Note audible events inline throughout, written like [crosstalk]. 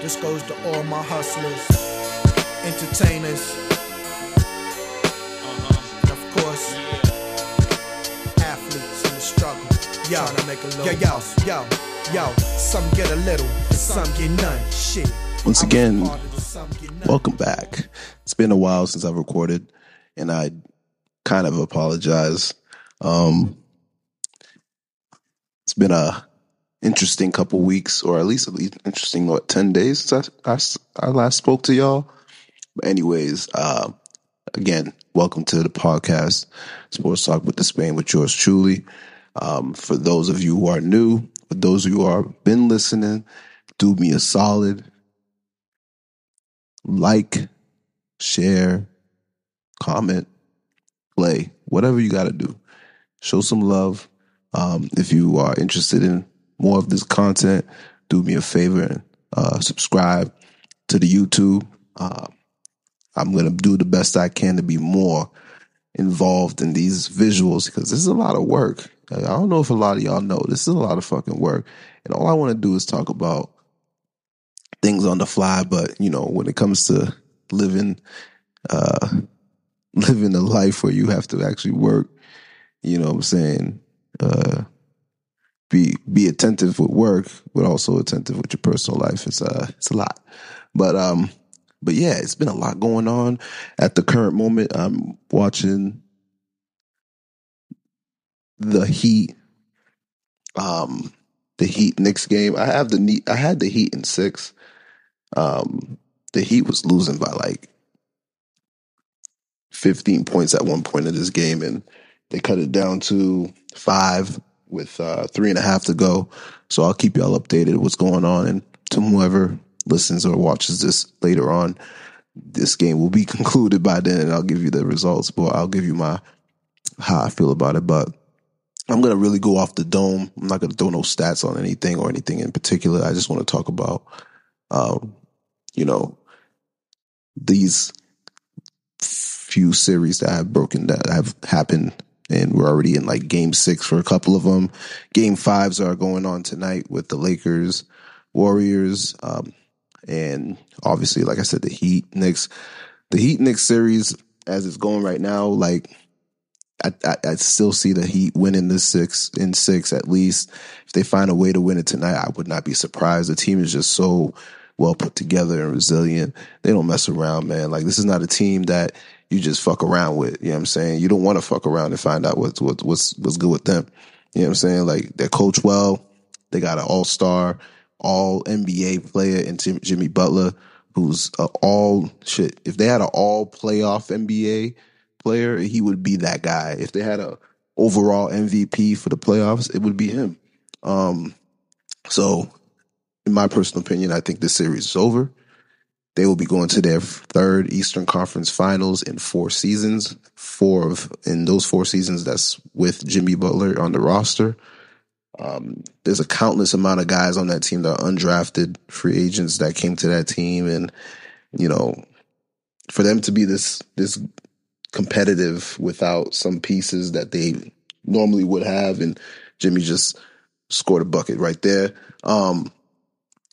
This goes to all my hustlers, entertainers, and of course, athletes in the struggle. Yo, to make a little yo, yo, yo, yo. Some get a little, and some get none. Shit. Once again, part of the some get none. Welcome back. It's been a while since I've recorded, and I kind of apologize. Um, it's been a interesting couple weeks, or at least at least interesting what ten days since I I last spoke to y'all. But anyways, uh, again, welcome to the podcast, Sports Talk with the Spain with yours truly. Um, for those of you who are new, for those of you who are been listening, do me a solid, like, share, comment, play, whatever you got to do. Show some love. Um, if you are interested in more of this content, do me a favor and uh, subscribe to the YouTube. Uh, I'm going to do the best I can to be more involved in these visuals because this is a lot of work. I don't know if a lot of y'all know this is a lot of fucking work. And all I want to do is talk about things on the fly, but you know, when it comes to living uh living a life where you have to actually work, you know what I'm saying? Uh be be attentive with work, but also attentive with your personal life. It's uh it's a lot. But um but yeah, it's been a lot going on at the current moment. I'm watching the Heat um the Heat Knicks game. I have the I had the Heat in 6. Um the Heat was losing by like 15 points at one point in this game, and they cut it down to five with uh, three and a half to go. So I'll keep y'all updated what's going on, and to whoever listens or watches this later on, this game will be [laughs] concluded by then, and I'll give you the results. But I'll give you my how I feel about it. But I'm gonna really go off the dome. I'm not gonna throw no stats on anything or anything in particular. I just want to talk about, um, you know, these few series that have broken that have happened and we're already in like game six for a couple of them game fives are going on tonight with the lakers warriors um, and obviously like i said the heat Knicks the heat Knicks series as it's going right now like I, I, I still see the Heat winning this six in six at least. If they find a way to win it tonight, I would not be surprised. The team is just so well put together and resilient. They don't mess around, man. Like this is not a team that you just fuck around with. You know what I'm saying? You don't want to fuck around and find out what's what's what's what's good with them. You know what I'm saying? Like they coach well. They got an all star, all NBA player in Jim- Jimmy Butler, who's all shit. If they had an all playoff NBA player, he would be that guy. If they had a overall MVP for the playoffs, it would be him. Um, so, in my personal opinion, I think this series is over. They will be going to their third Eastern Conference Finals in four seasons. Four of in those four seasons, that's with Jimmy Butler on the roster. Um, there's a countless amount of guys on that team that are undrafted free agents that came to that team, and you know, for them to be this this competitive without some pieces that they normally would have, and Jimmy just scored a bucket right there. Um,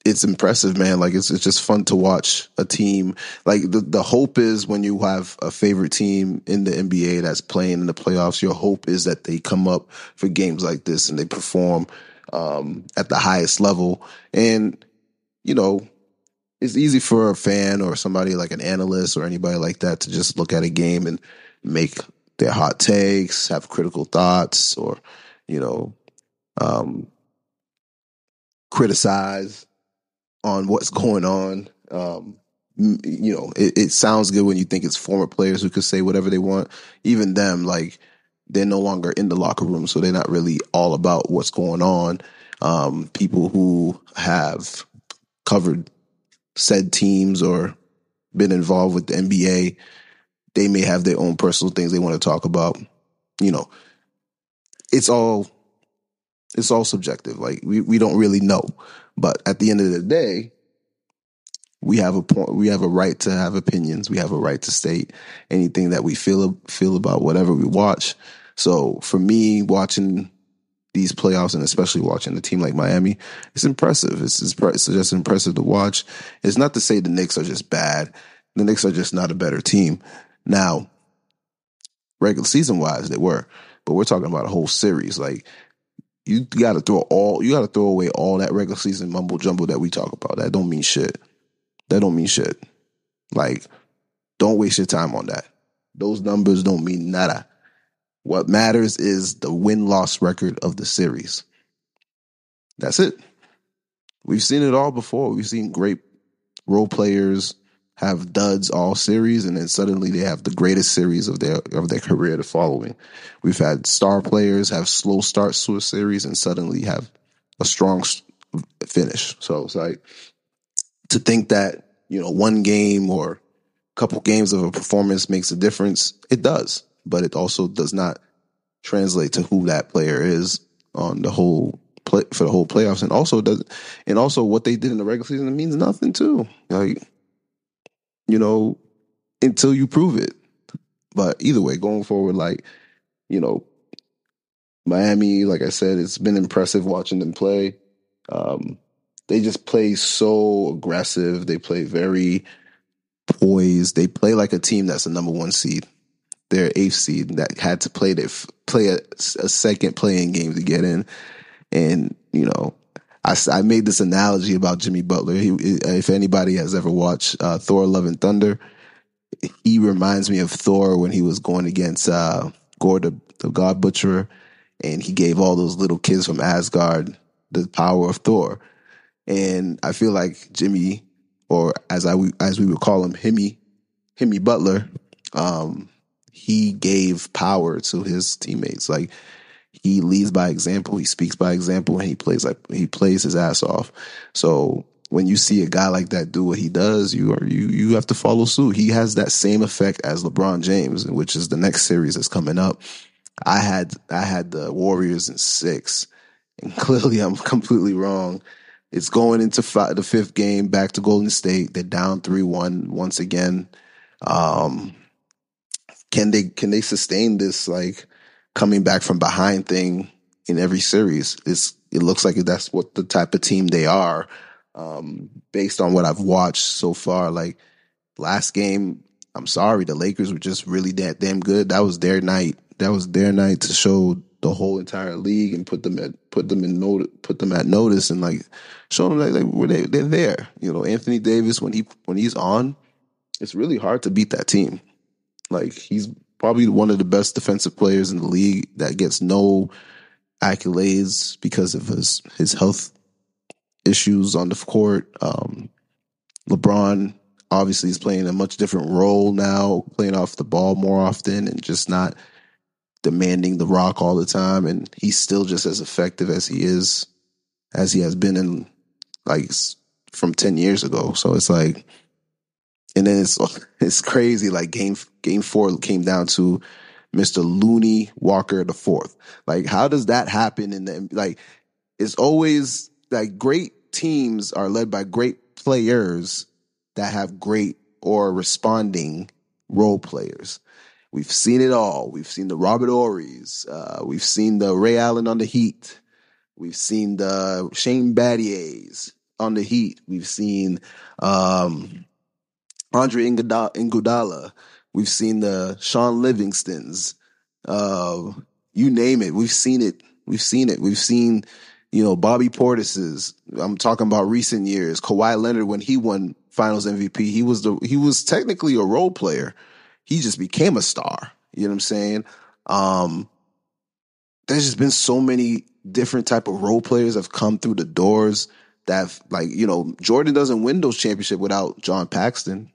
it's impressive, man. Like it's it's just fun to watch a team. Like the the hope is when you have a favorite team in the NBA that's playing in the playoffs, your hope is that they come up for games like this and they perform um, at the highest level. And you know, it's easy for a fan or somebody like an analyst or anybody like that to just look at a game and make their hot takes, have critical thoughts, or you know, um, criticize on what's going on. Um, you know, it, it sounds good when you think it's former players who could say whatever they want. Even them, like they're no longer in the locker room, so they're not really all about what's going on. Um, people who have covered said teams or been involved with the NBA, they may have their own personal things they want to talk about. You know, it's all it's all subjective. Like we, we don't really know. But at the end of the day, we have a point we have a right to have opinions. We have a right to state anything that we feel feel about whatever we watch. So for me, watching these playoffs and especially watching a team like Miami, it's impressive. It's, it's, it's just impressive to watch. It's not to say the Knicks are just bad. The Knicks are just not a better team. Now, regular season wise, they were, but we're talking about a whole series. Like you got to throw all, you got to throw away all that regular season mumbo jumbo that we talk about. That don't mean shit. That don't mean shit. Like, don't waste your time on that. Those numbers don't mean nada. What matters is the win loss record of the series. That's it. We've seen it all before. We've seen great role players have duds all series, and then suddenly they have the greatest series of their of their career the following. We've had star players have slow starts to a series and suddenly have a strong finish. So it's like to think that you know one game or a couple games of a performance makes a difference. It does but it also does not translate to who that player is on the whole play for the whole playoffs, and also does and also what they did in the regular season means nothing too. Like you know, until you prove it. But either way, going forward, like you know, Miami, like I said, it's been impressive watching them play. Um, they just play so aggressive. They play very poised. They play like a team that's a number one seed their eighth seed that had to play their play a, a second play-in game to get in. And you know, I, I made this analogy about Jimmy Butler. He, if anybody has ever watched uh, Thor: Love and Thunder, he reminds me of Thor when he was going against uh, Gorr the, the God Butcherer, and he gave all those little kids from Asgard the power of Thor. And I feel like Jimmy, or as I as we would call him, Himmy, Himmy Butler, um, he gave power to his teammates. Like he leads by example, he speaks by example, and he plays like he plays his ass off. So when you see a guy like that do what he does, you are you you have to follow suit. He has that same effect as LeBron James, which is the next series that's coming up. I had I had the Warriors in six, and [laughs] clearly I'm completely wrong. It's going into five, the fifth game back to Golden State. They're down three one once again. Um, can they can they sustain this like coming back from behind thing in every series? It's it looks like that's what the type of team they are. Um, based on what I've watched so far, like last game, I'm sorry, the Lakers were just really that damn good. That was their night. That was their night to show the whole entire league and put them at put them in note put them at notice and like show them like, like they they're there. You know, Anthony Davis when he when he's on, it's really hard to beat that team. Like he's probably one of the best defensive players in the league that gets no accolades because of his his health issues on the court. Um, LeBron obviously is playing a much different role now, playing off the ball more often and just not demanding the rock all the time. And he's still just as effective as he is, as he has been in like from 10 years ago. So it's like, and then it's [laughs] it's crazy. Like game game four came down to Mr. Lonnie Walker the fourth. Like, how does that happen? The like, it's always like great teams are led by great players that have great or responding role players. We've seen it all. We've seen the Robert Horrys. Uh, we've seen the Ray Allen on the Heat. We've seen the Shane Battiers on the Heat. We've seen um, Andre Iguodala. We've seen the Sean Livingstons. Uh, you name it. We've seen it. We've seen it. We've seen, you know, Bobby Portis's. I'm talking about recent years. Kawhi Leonard, when he won Finals MVP, he was the he was technically a role player. He just became a star. You know what I'm saying? Um, there's just been so many different type of role players have come through the doors that like you know Jordan doesn't win those championship without John Paxson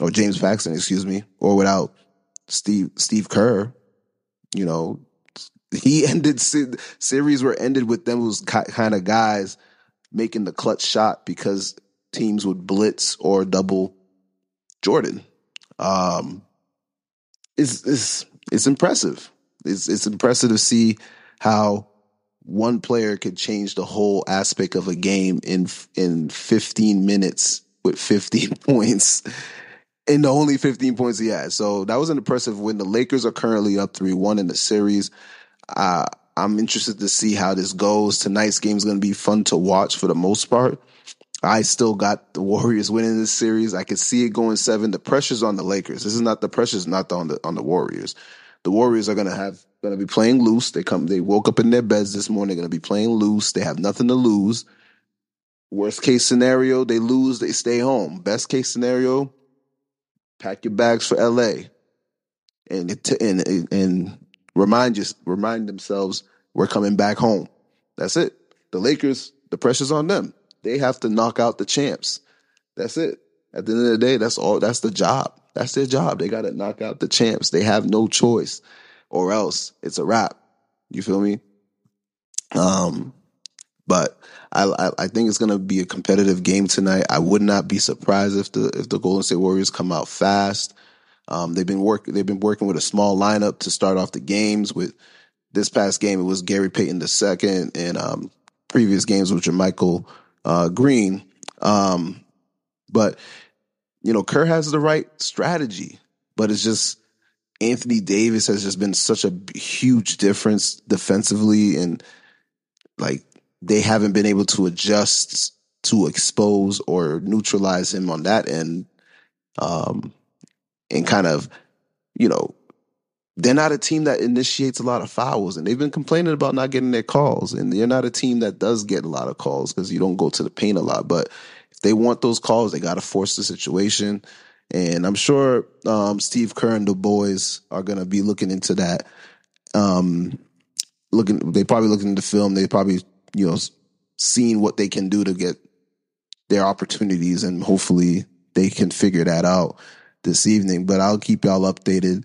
or James Paxson, excuse me, or without Steve Steve Kerr. You know, he [laughs] ended series were ended with them was kind of guys making the clutch shot because teams would blitz or double Jordan. Um, it's it's it's impressive. It's it's impressive to see how one player could change the whole aspect of a game in in 15 minutes with 15 [laughs] points in the only 15 points he had. So that was an impressive win. The Lakers are currently up 3 1 in the series. Uh, I'm interested to see how this goes. Tonight's game is going to be fun to watch for the most part. I still got the Warriors winning this series. I can see it going seven. The pressure's on the Lakers. This is not the pressure's not on the on the Warriors. The Warriors are gonna have gonna be playing loose. They come they woke up in their beds this morning, they're gonna be playing loose. They have nothing to lose. Worst case scenario, they lose, they stay home. Best case scenario, pack your bags for LA. And and and remind just remind themselves we're coming back home. That's it. The Lakers, the pressure's on them. They have to knock out the champs. That's it. At the end of the day, that's all. That's the job. That's their job. They got to knock out the champs. They have no choice, or else it's a wrap. You feel me? Um, but I, I, think it's gonna be a competitive game tonight. I would not be surprised if the if the Golden State Warriors come out fast. Um, they've been work they've been working with a small lineup to start off the games. With this past game, it was Gary Payton second, and um, previous games with JaMychal uh, Green. Um, but you know, Kerr has the right strategy, but it's just Anthony Davis has just been such a huge difference defensively, and like they haven't been able to adjust to expose or neutralize him on that end, um, and kind of, you know, they're not a team that initiates a lot of fouls, and they've been complaining about not getting their calls. And they're not a team that does get a lot of calls because you don't go to the paint a lot. But if they want those calls, they got to force the situation. And I'm sure um, Steve Kerr and the boys are going to be looking into that. Um, looking, they probably looking into film. They probably you know seeing what they can do to get their opportunities, and hopefully they can figure that out this evening. But I'll keep y'all updated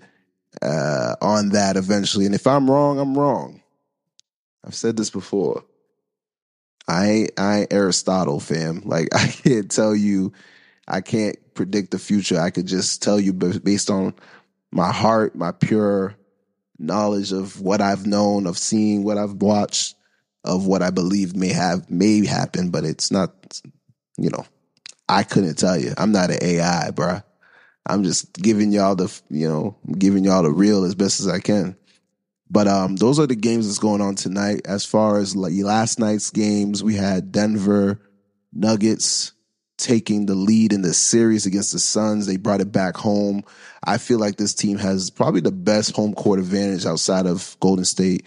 uh, on that eventually. And if I'm wrong, I'm wrong. I've said this before. I ain't, I ain't Aristotle, fam. [laughs] Like I can't tell you, I can't predict the future. I could just tell you based on my heart, my pure knowledge of what I've known, of seeing what I've watched, of what I believe may have may happen, but it's not. You know, I couldn't tell you. I'm not an AI, bruh. I'm just giving y'all the, you know, giving y'all the real as best as I can. But um, those are the games that's going on tonight. As far as like last night's games, we had Denver Nuggets taking the lead in the series against the Suns. They brought it back home. I feel like this team has probably the best home court advantage outside of Golden State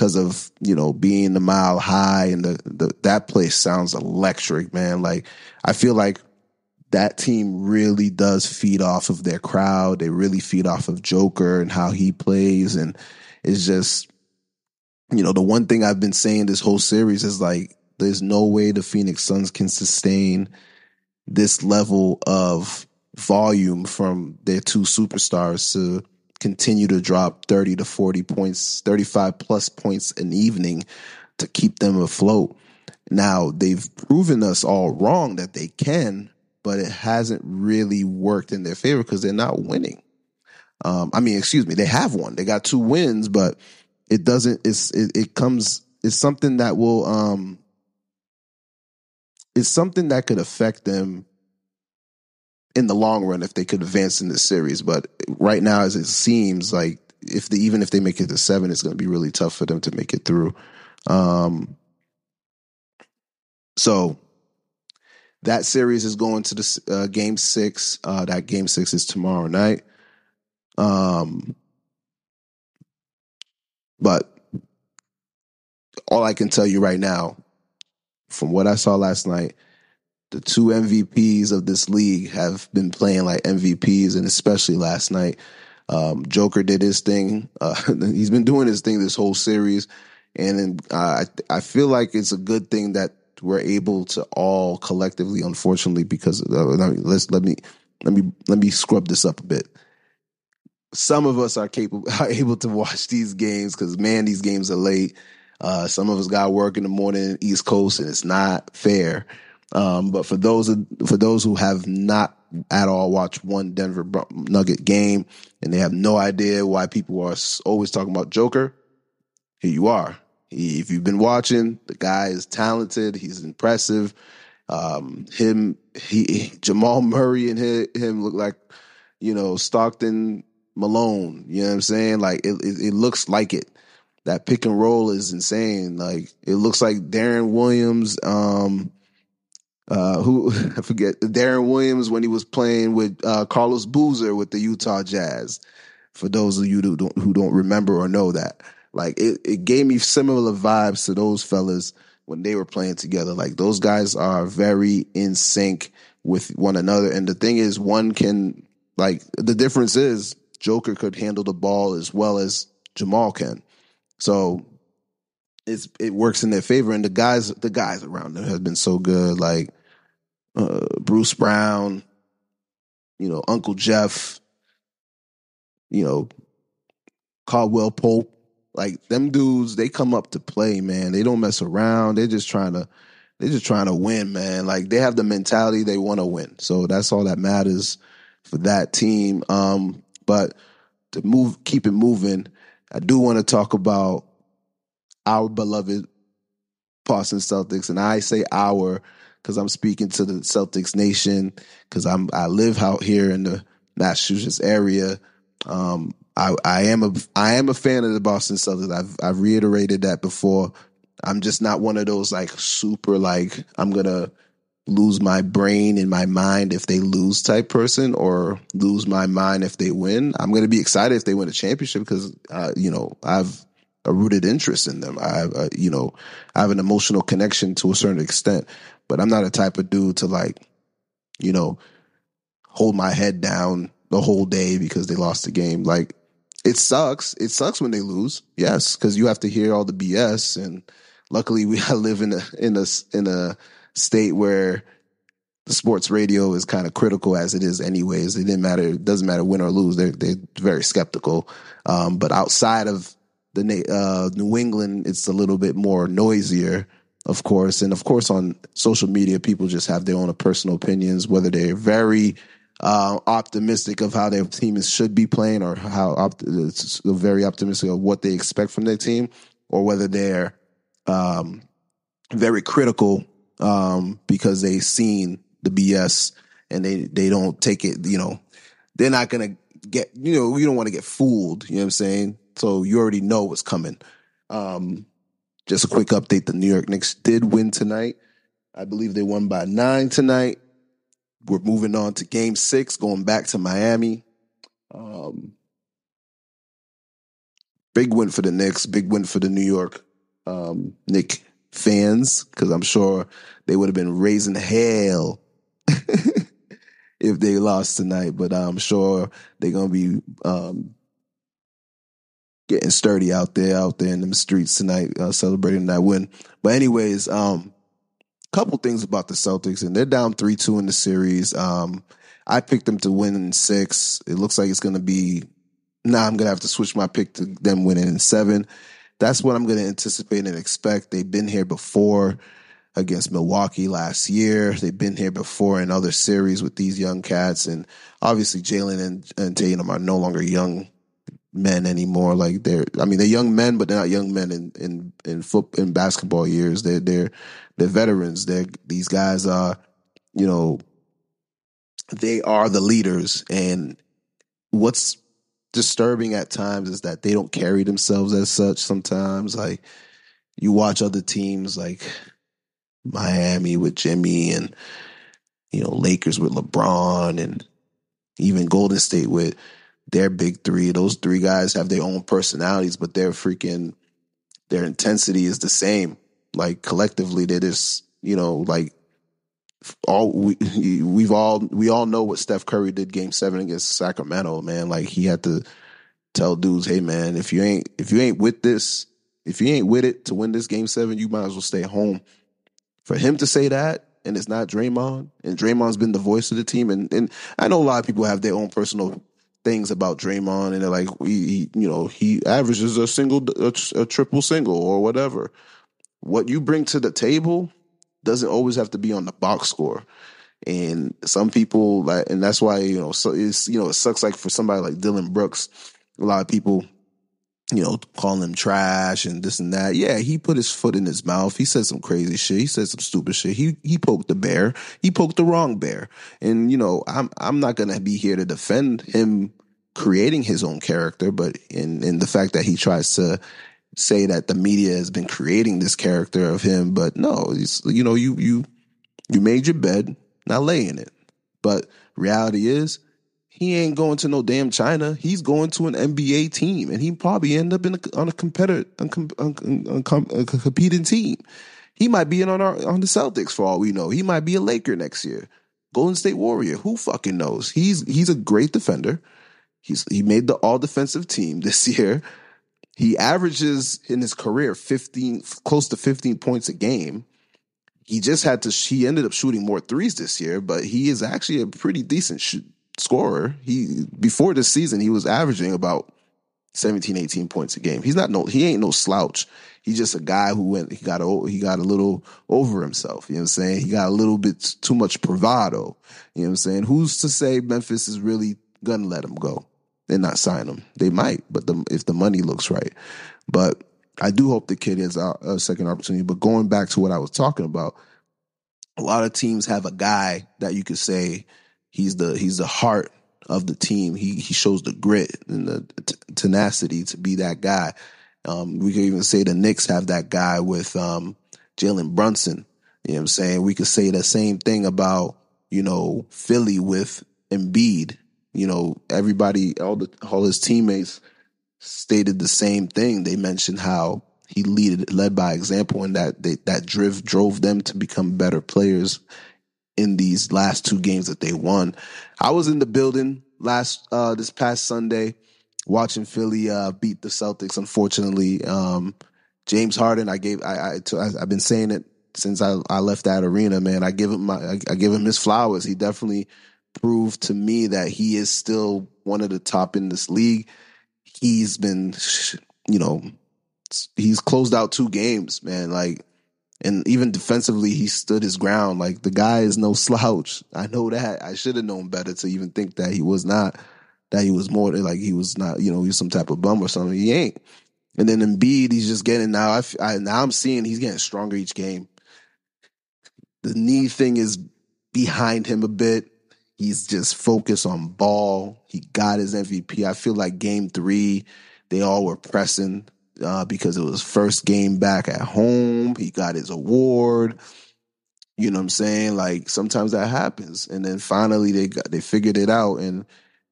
because of you know being the mile high and the, the that place sounds electric, man. Like I feel like that team really does feed off of their crowd. They really feed off of Joker and how he plays. And it's just, you know, the one thing I've been saying this whole series is like, there's no way the Phoenix Suns can sustain this level of volume from their two superstars to continue to drop 30 to 40 points, 35 plus points an evening to keep them afloat. Now, they've proven us all wrong that they can, but it hasn't really worked in their favor because they're not winning. Um, I mean, excuse me, they have won. They got two wins, but it doesn't. It's it, it comes. It's something that will. Um, it's something that could affect them in the long run if they could advance in this series. But right now, as it seems like if they, even if they make it to seven, it's going to be really tough for them to make it through. Um, so that series is going to the uh, game six. Uh, that game six is tomorrow night. Um, but all I can tell you right now, from what I saw last night, the two MVPs of this league have been playing like MVPs, and especially last night. Um, Joker did his thing. Uh, [laughs] he's been doing his thing this whole series, and uh, I I feel like it's a good thing that we're able to all collectively, unfortunately, because uh, let me, let's let me let me let me scrub this up a bit. Some of us are capable [laughs] are able to watch these games because man, these games are late. Uh, some of us got work in the morning, East Coast, and it's not fair. Um, but for those for those who have not at all watched one Denver Nugget game and they have no idea why people are always talking about Joker, here you are. If you've been watching, the guy is talented. He's impressive. Um, him, he, Jamal Murray and him, him look like, you know, Stockton Malone. You know what I'm saying? Like it, it, it looks like it. that pick and roll is insane. Like it looks like Deron Williams, um, uh, who [laughs] I forget Deron Williams when he was playing with uh, Carlos Boozer with the Utah Jazz. For those of you who don't, who don't remember or know that, like it, it gave me similar vibes to those fellas when they were playing together. Like those guys are very in sync with one another. And the thing is, one can like the difference is Joker could handle the ball as well as Jamal can. So it's it works in their favor. And the guys the guys around them have been so good. Like uh, Bruce Brown, you know, Uncle Jeff, you know, Caldwell Pope. Like them dudes, they come up to play, man. They don't mess around. They're just trying to they're just trying to win, man. Like they have the mentality they want to win. So that's all that matters for that team. Um, but to move keep it moving, I do want to talk about our beloved Boston Celtics. And I say our because I'm speaking to the Celtics nation because I'm I live out here in the Massachusetts area. Um, I, I am a I am a fan of the Boston Celtics. I've I've reiterated that before. I'm just not one of those like super like I'm gonna lose my brain and my mind if they lose type person or lose my mind if they win. I'm gonna be excited if they win a championship because uh, you know I've a rooted interest in them. I uh, you know, I have an emotional connection to a certain extent, but I'm not a type of dude to like, you know, hold my head down the whole day because they lost the game. Like, it sucks. It sucks when they lose. Yes, because you have to hear all the BS. And luckily, we [laughs] live in a in a in a state where the sports radio is kind of critical as it is anyways. It didn't matter. It doesn't matter win or lose. They're they're very skeptical. Um, but outside of the uh, New England, it's a little bit more noisier, of course, and of course on social media, people just have their own personal opinions, whether they're very uh, optimistic of how their team should be playing, or how opt- very optimistic of what they expect from their team, or whether they're um, very critical um, because they've seen the BS and they they don't take it. You know, they're not gonna get. You know, you don't want to get fooled. You know what I'm saying? So you already know what's coming. Um, just a quick update: the New York Knicks did win tonight. I believe they won by nine tonight. We're moving on to Game Six, going back to Miami. Um, big win for the Knicks. Big win for the New York um, Knick fans because I'm sure they would have been raising hell [laughs] if they lost tonight. But I'm sure they're gonna be um, getting sturdy out there, out there in the streets tonight, uh, celebrating that win. But anyways, um, couple things about the Celtics, and they're down three two in the series. Um, I picked them to win in six. It looks like it's going to be. Now I'm going to have to switch my pick to them winning in seven. That's what I'm going to anticipate and expect. They've been here before against Milwaukee last year. They've been here before in other series with these young cats, and obviously Jaylen and, and Tatum are no longer young men anymore. Like they're, I mean, they're young men, but they're not young men in in in foot in basketball years. They're they're they're veterans. They're these guys are, you know, they are the leaders. And what's disturbing at times is that they don't carry themselves as such. Sometimes, like you watch other teams like Miami with Jimmy and you know Lakers with LeBron and even Golden State with their big three. Those three guys have their own personalities, but their freaking their intensity is the same. Like collectively, they're just you know like all we [laughs] we've all we all know what Steph Curry did Game Seven against Sacramento. Man, like he had to tell dudes, hey man, if you ain't if you ain't with this, if you ain't with it to win this Game Seven, you might as well stay home. For him to say that and it's not Draymond, and Draymond's been the voice of the team. And, and I know a lot of people have their own personal things about Draymond, and they're like, he you know, he averages a single, a, a triple single, or whatever. What you bring to the table doesn't always have to be on the box score. And some people like, and that's why you know, so it's you know, it sucks. Like for somebody like Dillon Brooks, a lot of people you know, calling him trash and this and that. Yeah, he put his foot in his mouth. He said some crazy shit. He said some stupid shit. He he poked the bear. He poked the wrong bear. And you know, I'm I'm not gonna be here to defend him creating his own character, but in in the fact that he tries to say that the media has been creating this character of him, but no, you know, you you you made your bed, now lay in it. But reality is, he ain't going to no damn China. He's going to an NBA team, and he probably end up in a, on a competitor, a competing team. He might be in on our on the Celtics for all we know. He might be a Laker next year, Golden State Warrior. Who fucking knows? He's he's a great defender. He's he made the all defensive team [laughs] this year. He averages in his career 15 close to 15 points a game. He just had to he ended up shooting more threes this year, but he is actually a pretty decent sh- scorer. He before this season he was averaging about 17 18 points a game. He's not no he ain't no slouch. He's just a guy who went he got a, he got a little over himself, you know what I'm saying? He got a little bit too much bravado, you know what I'm saying? Who's to say Memphis is really to let him go? and not sign him. They might, but the, if the money looks right. But I do hope the kid has a, a second opportunity. But going back to what I was talking about, a lot of teams have a guy that you could say he's the he's the heart of the team. He he shows the grit and the t- tenacity to be that guy. Um, we could even say the Knicks have that guy with um, Jalen Brunson. You know what I'm saying? We could say the same thing about you know Philly with Embiid you know, everybody, all the all his teammates stated the same thing. They mentioned how he lead led by example, and that they, that driv drove them to become better players in these last two games that they won. I was in the building last uh this past Sunday watching Philly uh beat the Celtics. Unfortunately, um James Harden, I gave I, I I've been saying it since I, I left that arena, man. I give him my I, I give him his flowers. He definitely proved to me that he is still one of the top in this league. He's been, you know, he's closed out two games, man. Like, and even defensively, he stood his ground. Like, the guy is no slouch. I know that. I should have known better to even think that he was not, that he was more like he was not, you know, he was some type of bum or something. He ain't. And then Embiid, he's just getting now. I, I now I'm seeing he's getting stronger each game. The knee thing is behind him a bit. He's just focused on ball. He got his MVP. I feel like game three, they all were pressing uh, because it was first game back at home. He got his award. You know what I'm saying? Like sometimes that happens, and then finally they got they figured it out, and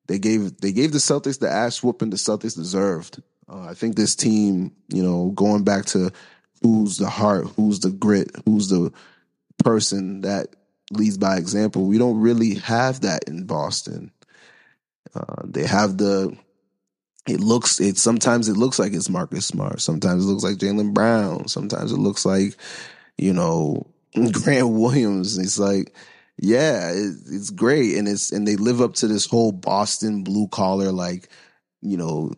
they gave they gave the Celtics the ass whooping the Celtics deserved. Uh, I think this team, you know, going back to who's the heart, who's the grit, who's the person that leads by example. We don't really have that in Boston. Uh, they have the. It looks. It sometimes it looks like it's Marcus Smart. Sometimes it looks like Jaylen Brown. Sometimes it looks like, you know, [laughs] Grant Williams. It's like, yeah, it, it's great, and it's and they live up to this whole Boston blue collar like, you know,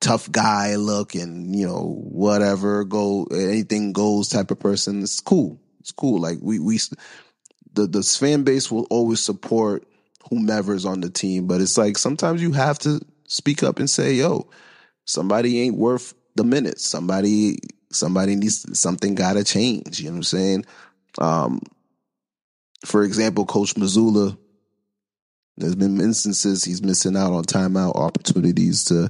tough guy look and you know whatever go anything goes type of person. It's cool. It's cool. Like we we the the fan base will always support whomever's on the team, but it's like sometimes you have to speak up and say, "Yo, somebody ain't worth the minutes. Somebody somebody needs something got to change." You know what I'm saying? Um, for example, Coach Mazzulla, There's been instances he's missing out on timeout opportunities to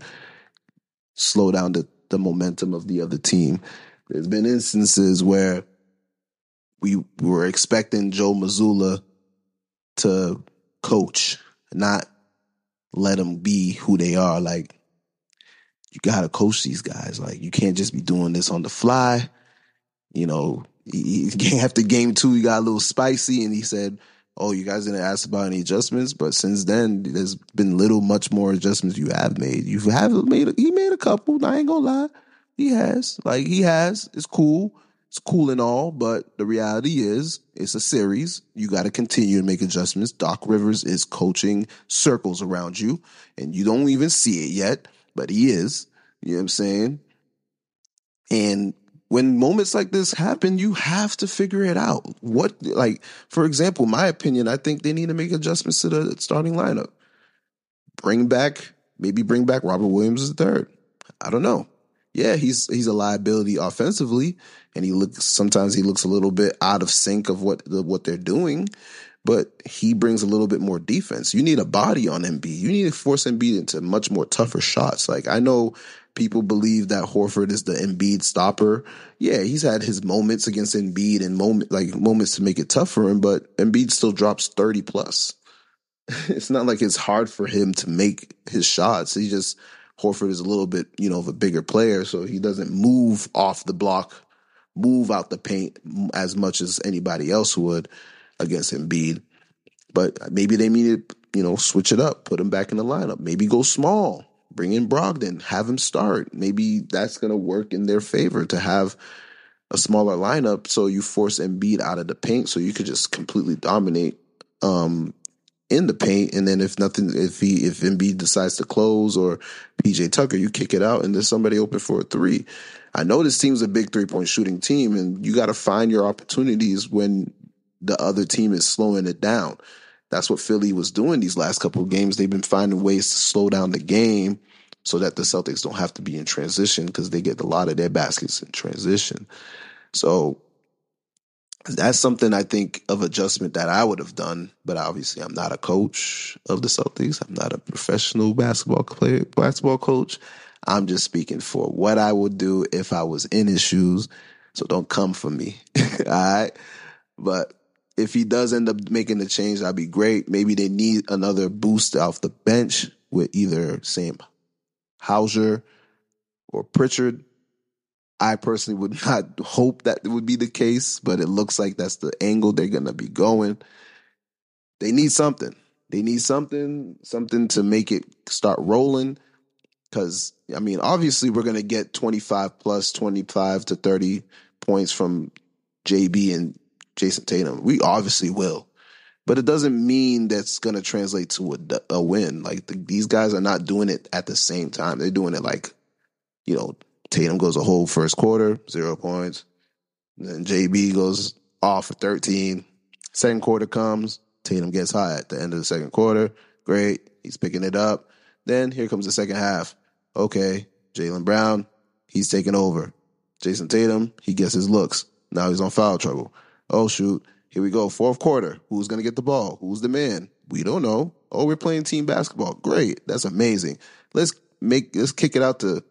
slow down the, the momentum of the other team. There's been instances where we were expecting Joe Mazzulla to coach, not let them be who they are. Like, you got to coach these guys. Like, you can't just be doing this on the fly. You know, [laughs] after game two, he got a little spicy and he said, Oh, you guys didn't ask about any adjustments, but since then, there's been little, much more adjustments you have made. You have made, he made a couple. I ain't gonna lie, he has. Like he has. It's cool it's cool and all, but the reality is it's a series. You got to continue to make adjustments. Doc Rivers is coaching circles around you, and you don't even see it yet, but he is. You know what I'm saying? And when moments like this happen, you have to figure it out. What, like, for example, my opinion, I think they need to make adjustments to the starting lineup. Bring back, maybe bring back Robert Williams third. I don't know yeah, he's he's a liability offensively, and he looks sometimes he looks a little bit out of sync of what the, what they're doing. but he brings a little bit more defense. You need a body on Embiid. You need to force Embiid into much more tougher shots. Like I know people believe that Horford is the Embiid stopper. Yeah, he's had his moments against Embiid and moment like moments to make it tough for him, but Embiid still drops 30 plus. [laughs] it's not like it's hard for him to make his shots. He just Horford is a little bit, you know, of a bigger player, so he doesn't move off the block, move out the paint as much as anybody else would against Embiid. But maybe they need to, you know, switch it up, put him back in the lineup. Maybe go small, bring in Brogdon, have him start. Maybe that's going to work in their favor to have a smaller lineup so you force Embiid out of the paint so you could just completely dominate um, in the paint, and then if nothing, if he if Embiid decides to close or PJ Tucker, you kick it out, and there's somebody open for a three. I know this team's a big three point shooting team, and you got to find your opportunities when the other team is slowing it down. That's what Philly was doing these last couple of games. They've been finding ways to slow down the game so that the Celtics don't have to be in transition because they get a lot of their baskets in transition. So that's something I think of adjustment that I would have done, but obviously I'm not a coach of the Celtics. I'm not a professional basketball player, basketball coach. I'm just speaking for what I would do if I was in his shoes. So don't come for me. [laughs] All right. But if he does end up making the change, that'd be great. Maybe they need another boost off the bench with either Sam Hauser or Pritchard. I personally would [laughs] not hope that would be the case, but it looks like that's the angle they're going to be going. They need something. They need something, something to make it start rolling. Because, I mean, obviously, we're going to get 25 plus 25 to 30 points from JB and Jayson Tatum. We obviously will. But it doesn't mean that's going to translate to a, a win. Like, the, these guys are not doing it at the same time. They're doing it like, you know, Tatum goes a whole first quarter, zero points. Then JB goes off for 13. Second quarter comes, Tatum gets hot at the end of the second quarter. Great. He's picking it up. Then here comes the second half. Okay, Jaylen Brown, he's taking over. Jayson Tatum, he gets his looks. Now he's on foul trouble. Oh, shoot. Here we go. Fourth quarter. Who's going to get the ball? Who's the man? We don't know. Oh, we're playing team basketball. Great. That's amazing. Let's make, let's kick it out to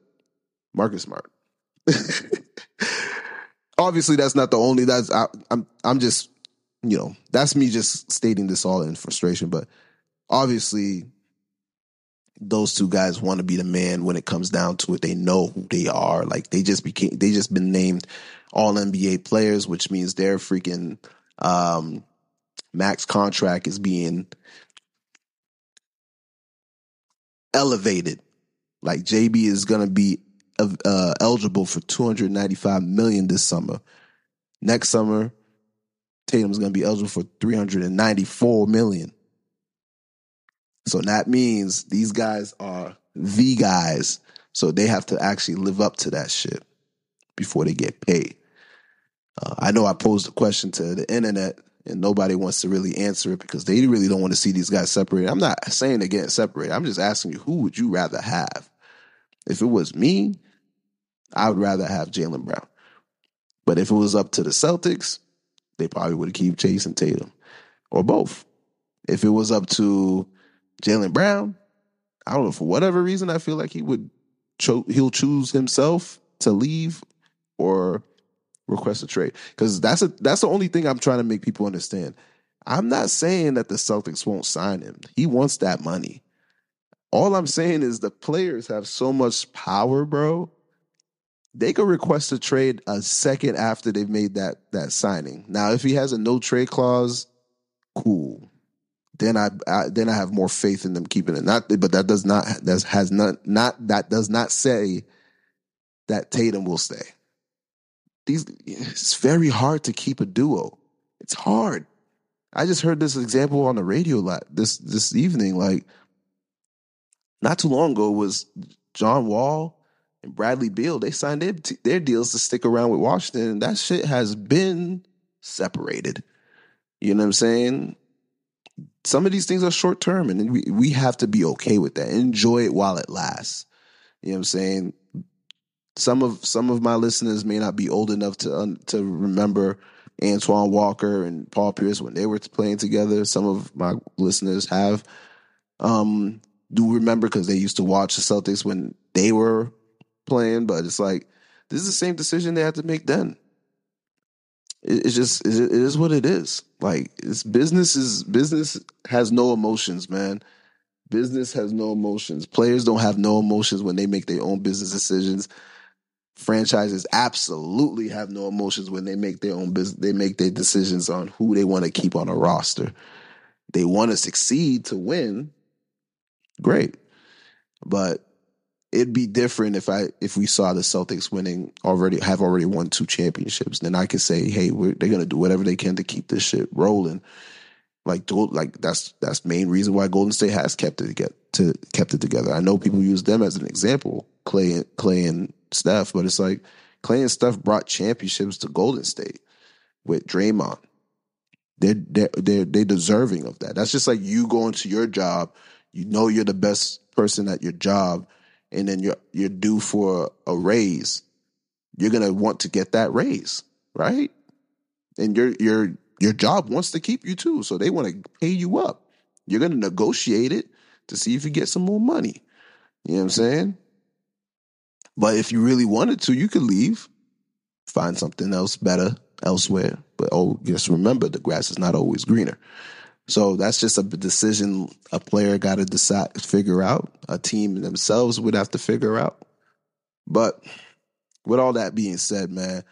Marcus Smart. Obviously, that's not the only. That's I, I'm. I'm just, you know, that's me just stating this all in frustration. But obviously, those two guys want to be the man when it comes down to it. They know who they are. Like they just became. They just been named All NBA players, which means their freaking um, max contract is being elevated. Like JB is gonna be uh, eligible for 295 million this summer. Next summer, Tatum's going to be eligible for 394 million. So that means these guys are the guys. So they have to actually live up to that shit before they get paid. Uh, I know I posed a question to the internet and nobody wants to really answer it because they really don't want to see these guys separated. I'm not saying they're getting separated. I'm just asking you, who would you rather have? If it was me, I would rather have Jaylen Brown. But if it was up to the Celtics, they probably would keep Jayson Tatum or both. If it was up to Jaylen Brown, I don't know for whatever reason I feel like he would cho- he'll choose himself to leave or request a trade because that's a that's the only thing I'm trying to make people understand. I'm not saying that the Celtics won't sign him. He wants that money. All I'm saying is the players have so much power, bro, they could request a trade a second after they've made that that signing. Now, if he has a no trade clause, cool. Then I, I, then I have more faith in them keeping it. Not, but that does not that has not not that does not say that Tatum will stay. These it's very hard to keep a duo. It's hard. I just heard this example on the radio lot this this evening. Like not too long ago was John Wall and Bradley Beal, they signed their, their deals to stick around with Washington. That shit has been separated. You know what I'm saying? Some of these things are short term, and we, we have to be okay with that. Enjoy it while it lasts. You know what I'm saying? Some of some of my listeners may not be old enough to to remember Antoine Walker and Paul Pierce when they were playing together. Some of my listeners have um, do remember because they used to watch the Celtics when they were playing, but it's like this is the same decision they had to make then. It's just it is what it is. Like it's business is business has no emotions, man. Business has no emotions. Players don't have no emotions when they make their own business decisions. Franchises absolutely have no emotions when they make their own business. They make their decisions on who they want to keep on a roster. They want to succeed to win. Great, but it'd be different if I if we saw the Celtics winning already have already won two championships. Then I could say, hey, they're gonna do whatever they can to keep this shit rolling. Like like that's that's main reason why Golden State has kept it to get to kept it together. I know people use them as an example, Clay Clay and Steph, but it's like Clay and Steph brought championships to Golden State with Draymond. They're they're they're, they're deserving of that. That's just like you going to your job. You know you're the best person at your job and then you're you're due for a raise, you're gonna want to get that raise, right? And your your your job wants to keep you too, so they want to pay you up. You're gonna negotiate it to see if you get some more money. You know what I'm saying? But if you really wanted to, you could leave, find something else better elsewhere. But oh, just remember the grass is not always greener. So that's just a decision a player got to decide, figure out. A team themselves would have to figure out. But with all that being said, man,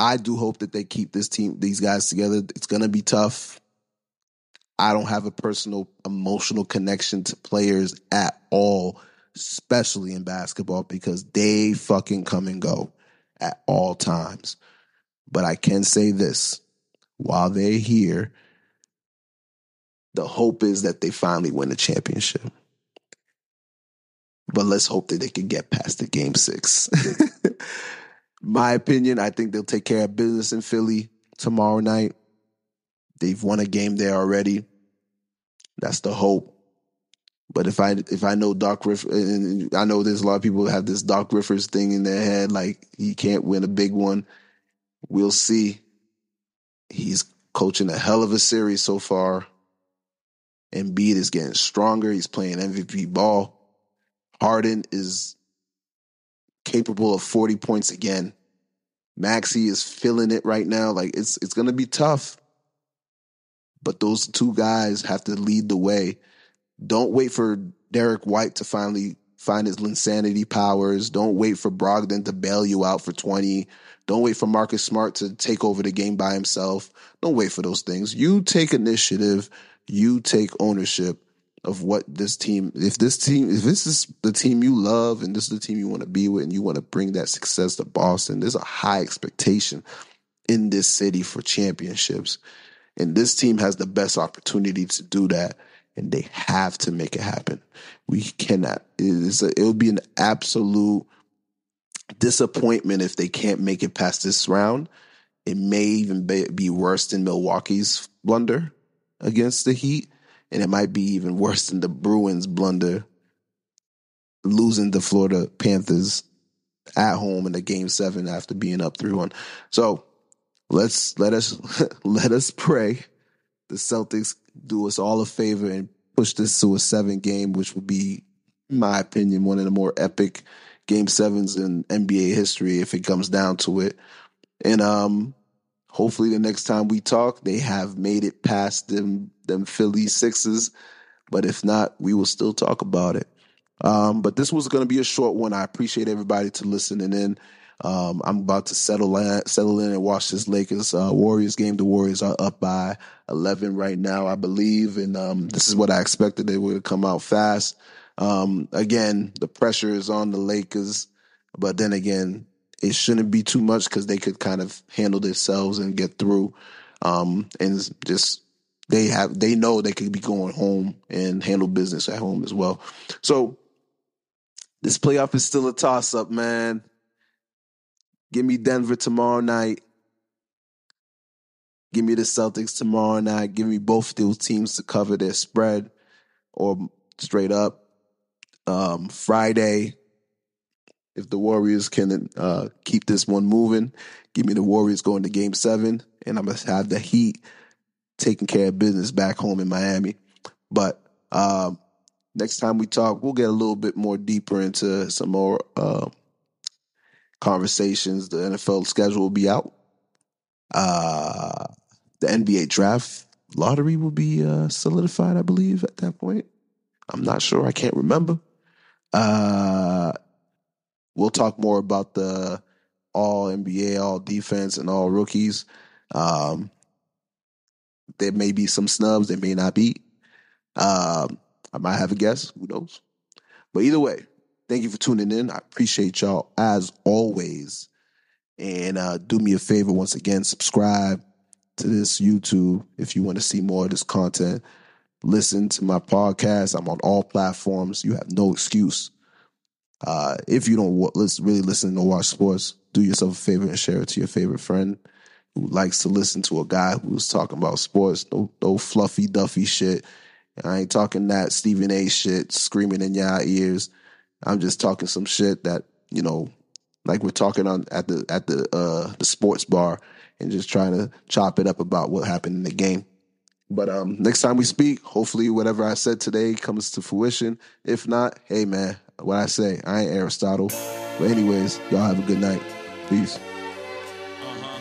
I do hope that they keep this team, these guys together. It's going to be tough. I don't have a personal emotional connection to players at all, especially in basketball, because they fucking come and go at all times. But I can say this while they're here, the hope is that they finally win the championship. But let's hope that they can get past the game six. [laughs] My opinion, I think they'll take care of business in Philly tomorrow night. They've won a game there already. That's the hope. But if I if I know Doc Rivers, and I know there's a lot of people have this Doc Rivers thing in their head, like he can't win a big one. We'll see. He's coaching a hell of a series so far. Embiid is getting stronger. He's playing MVP ball. Harden is capable of 40 points again. Maxey is feeling it right now. Like it's it's gonna be tough. But those two guys have to lead the way. Don't wait for Derrick White to finally find his insanity powers. Don't wait for Brogdon to bail you out for 20. Don't wait for Marcus Smart to take over the game by himself. Don't wait for those things. You take initiative you take ownership of what this team if this team if this is the team you love and this is the team you want to be with and you want to bring that success to Boston there's a high expectation in this city for championships. And this team has the best opportunity to do that and they have to make it happen. We cannot it's a, it'll be an absolute disappointment if they can't make it past this round. It may even be worse than Milwaukee's blunder against the Heat, and it might be even worse than the Bruins blunder losing the Florida Panthers at home in the game seven after being up three one. So let's let us [laughs] let us pray the Celtics do us all a favor and push this to a seven game, which would be, my opinion, one of the more epic game sevens in NBA history if it comes down to it. And um Hopefully, the next time we talk, they have made it past them them Philly sixes. But if not, we will still talk about it. Um, but this was going to be a short one. I appreciate everybody to listening in. Um, I'm about to settle in, settle in and watch this Lakers uh, Warriors game. The Warriors are up by 11 right now, I believe, and um, this is what I expected. They would come out fast. Um, again, the pressure is on the Lakers, but then again, it shouldn't be too much because they could kind of handle themselves and get through. Um, and just they have they know they could be going home and handle business at home as well. So this playoff is still a toss up, man. Give me Denver tomorrow night. Give me the Celtics tomorrow night. Give me both those teams to cover their spread or straight up. Um, Friday, if the Warriors can uh, keep this one moving, give me the Warriors going to game seven, and I'm going to have the Heat taking care of business back home in Miami. But um, next time we talk, we'll get a little bit more deeper into some more uh, conversations. The NFL schedule will be out. Uh, the NBA draft lottery will be uh, solidified, I believe, at that point. I'm not sure. I can't remember. Uh, we'll talk more about the all NBA, all defense, and all rookies. Um, there may be some snubs, there may not be. Um, I might have a guess. Who knows? But either way, thank you for tuning in. I appreciate y'all as always. And uh, do me a favor once again, subscribe to this YouTube if you want to see more of this content. Listen to my podcast. I'm on all platforms. You have no excuse. Uh, if you don't really listen to watch sports, do yourself a favor and share it to your favorite friend who likes to listen to a guy who's talking about sports. No, no fluffy duffy shit. I ain't talking that Stephen A. shit screaming in your ears. I'm just talking some shit that you know, like we're talking on at the at the uh the sports bar and just trying to chop it up about what happened in the game. But um, next time we speak, hopefully whatever I said today comes to fruition. If not, hey man, what I say, I ain't Aristotle. But anyways, y'all have a good night. Peace. Uh-huh.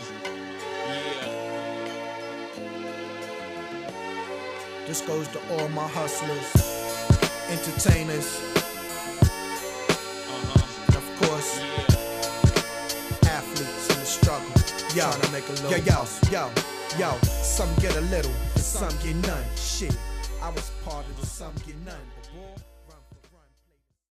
This goes to all my hustlers, entertainers, uh-huh. of course, yeah. athletes in the struggle. Yo, trying to make a little. Yo, yo, yo, yo. Some get a little, some get none. Shit, I was part of the some get none.